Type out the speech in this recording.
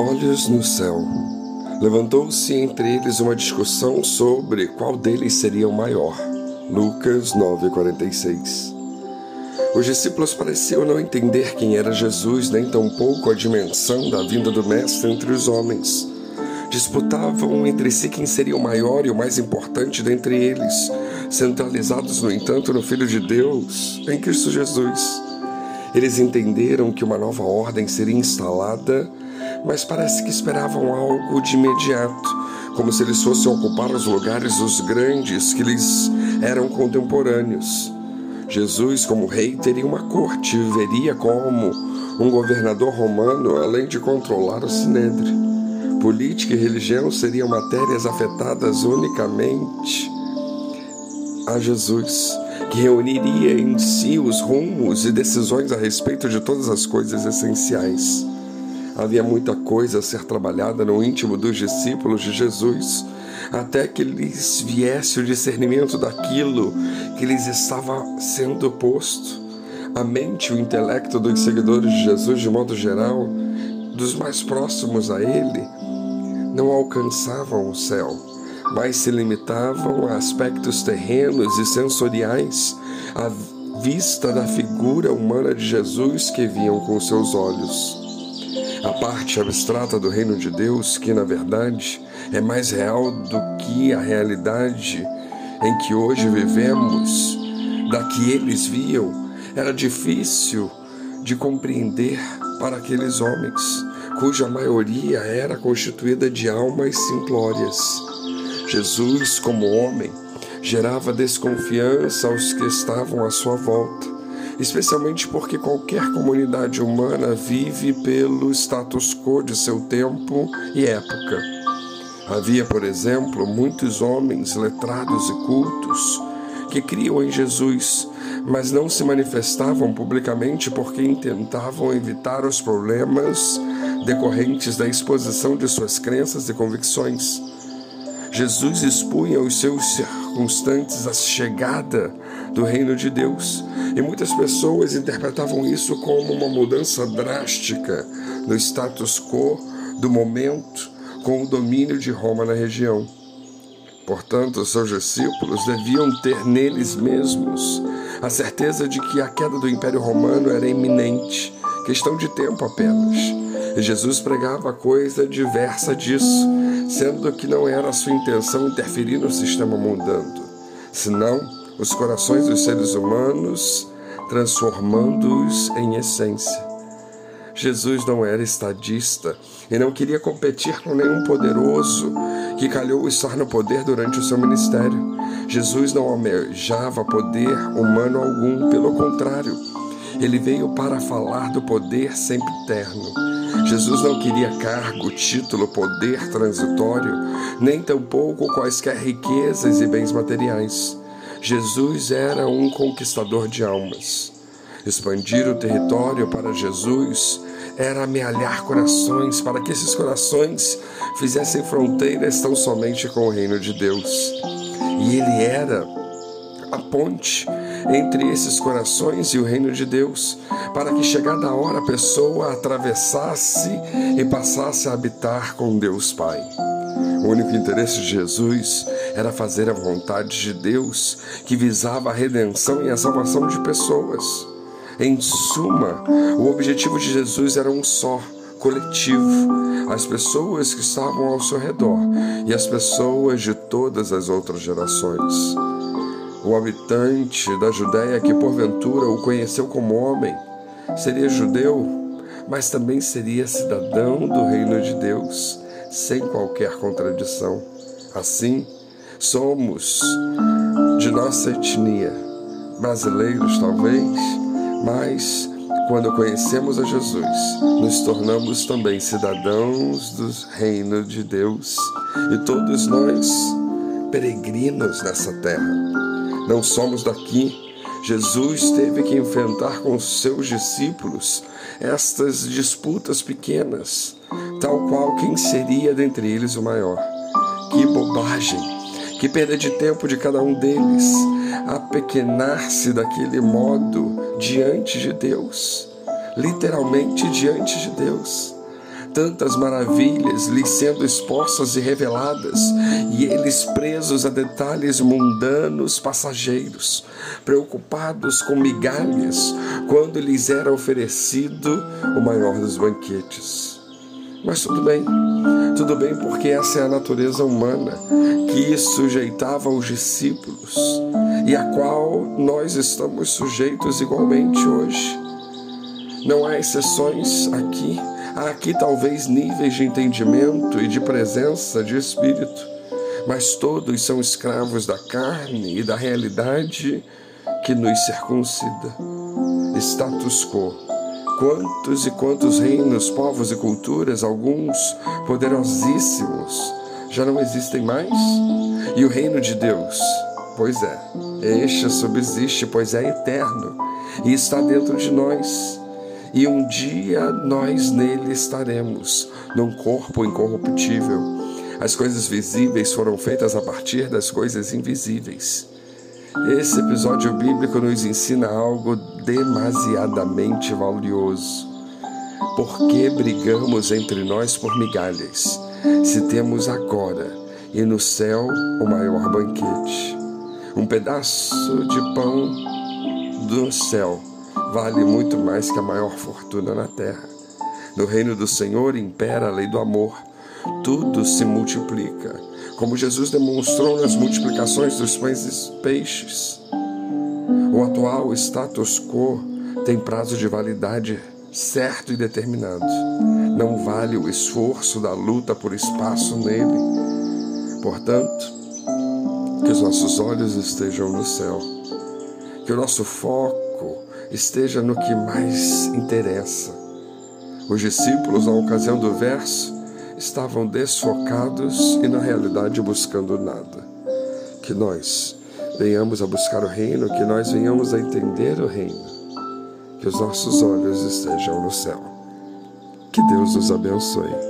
Olhos no céu. Levantou-se entre eles uma discussão sobre qual deles seria o maior. Lucas 9:46. Os discípulos pareciam não entender quem era Jesus, nem tampouco a dimensão da vinda do Mestre entre os homens. Disputavam entre si quem seria o maior e o mais importante dentre eles, centralizados, no entanto, no Filho de Deus, em Cristo Jesus. Eles entenderam que uma nova ordem seria instalada, mas parece que esperavam algo de imediato, como se eles fossem ocupar os lugares dos grandes que lhes eram contemporâneos. Jesus, como rei, teria uma corte e viveria como um governador romano, além de controlar o sinédrio. Política e religião seriam matérias afetadas unicamente a Jesus, que reuniria em si os rumos e decisões a respeito de todas as coisas essenciais. Havia muita coisa a ser trabalhada no íntimo dos discípulos de Jesus, até que lhes viesse o discernimento daquilo que lhes estava sendo posto. A mente e o intelecto dos seguidores de Jesus, de modo geral, dos mais próximos a ele, não alcançavam o céu mas se limitavam a aspectos terrenos e sensoriais à vista da figura humana de Jesus que viam com seus olhos. A parte abstrata do reino de Deus, que na verdade é mais real do que a realidade em que hoje vivemos, da que eles viam, era difícil de compreender para aqueles homens, cuja maioria era constituída de almas simplórias. Jesus, como homem, gerava desconfiança aos que estavam à sua volta, especialmente porque qualquer comunidade humana vive pelo status quo de seu tempo e época. Havia, por exemplo, muitos homens letrados e cultos que criam em Jesus, mas não se manifestavam publicamente porque tentavam evitar os problemas decorrentes da exposição de suas crenças e convicções. Jesus expunha aos seus circunstantes a chegada do reino de Deus, e muitas pessoas interpretavam isso como uma mudança drástica no status quo do momento com o domínio de Roma na região. Portanto, seus discípulos deviam ter neles mesmos a certeza de que a queda do Império Romano era iminente, questão de tempo apenas. E Jesus pregava coisa diversa disso sendo que não era sua intenção interferir no sistema mundano, senão os corações dos seres humanos, transformando-os em essência. Jesus não era estadista e não queria competir com nenhum poderoso que calhou estar no poder durante o seu ministério. Jesus não almejava poder humano algum, pelo contrário, ele veio para falar do poder sempre eterno. Jesus não queria cargo, título, poder transitório, nem tampouco quaisquer riquezas e bens materiais. Jesus era um conquistador de almas. Expandir o território para Jesus era amealhar corações, para que esses corações fizessem fronteiras tão somente com o reino de Deus. E ele era a ponte entre esses corações e o reino de Deus, para que chegada a hora a pessoa atravessasse e passasse a habitar com Deus Pai. O único interesse de Jesus era fazer a vontade de Deus, que visava a redenção e a salvação de pessoas. Em suma, o objetivo de Jesus era um só, coletivo, as pessoas que estavam ao seu redor e as pessoas de todas as outras gerações. O habitante da Judéia que porventura o conheceu como homem seria judeu, mas também seria cidadão do reino de Deus, sem qualquer contradição. Assim, somos de nossa etnia, brasileiros talvez, mas quando conhecemos a Jesus, nos tornamos também cidadãos do reino de Deus e todos nós peregrinos nessa terra não somos daqui. Jesus teve que enfrentar com seus discípulos estas disputas pequenas, tal qual quem seria dentre eles o maior. Que bobagem! Que perda de tempo de cada um deles, apequenar-se daquele modo diante de Deus, literalmente diante de Deus. tantas maravilhas lhes sendo expostas e reveladas, e eles presos a detalhes mundanos passageiros, preocupados com migalhas, quando lhes era oferecido o maior dos banquetes. Mas tudo bem, tudo bem, porque essa é a natureza humana que sujeitava os discípulos e a qual nós estamos sujeitos igualmente hoje. Não há exceções aqui. Há aqui talvez níveis de entendimento e de presença de espírito, mas todos são escravos da carne e da realidade que nos circuncida. Status quo Quantos e quantos reinos, povos e culturas, alguns poderosíssimos, já não existem mais? E o reino de Deus? Pois é, este subsiste, pois é eterno e está dentro de nós. E um dia nós nele estaremos, num corpo incorruptível. As coisas visíveis foram feitas a partir das coisas invisíveis. Esse episódio bíblico nos ensina algo demasiadamente valioso. Por que brigamos entre nós por migalhas, se temos agora e no céu o maior banquete? Um pedaço de pão do céu vale muito mais que a maior fortuna na terra. No reino do Senhor impera a lei do amor. Tudo se multiplica como Jesus demonstrou nas multiplicações dos pães e peixes. O atual status quo tem prazo de validade certo e determinado. Não vale o esforço da luta por espaço nele. Portanto, que os nossos olhos estejam no céu, que o nosso foco esteja no que mais interessa. Os discípulos, na ocasião do verso, estavam desfocados e na realidade buscando nada. Que nós venhamos a buscar o reino, que nós venhamos a entender o reino, que os nossos olhos estejam no céu. Que Deus nos abençoe.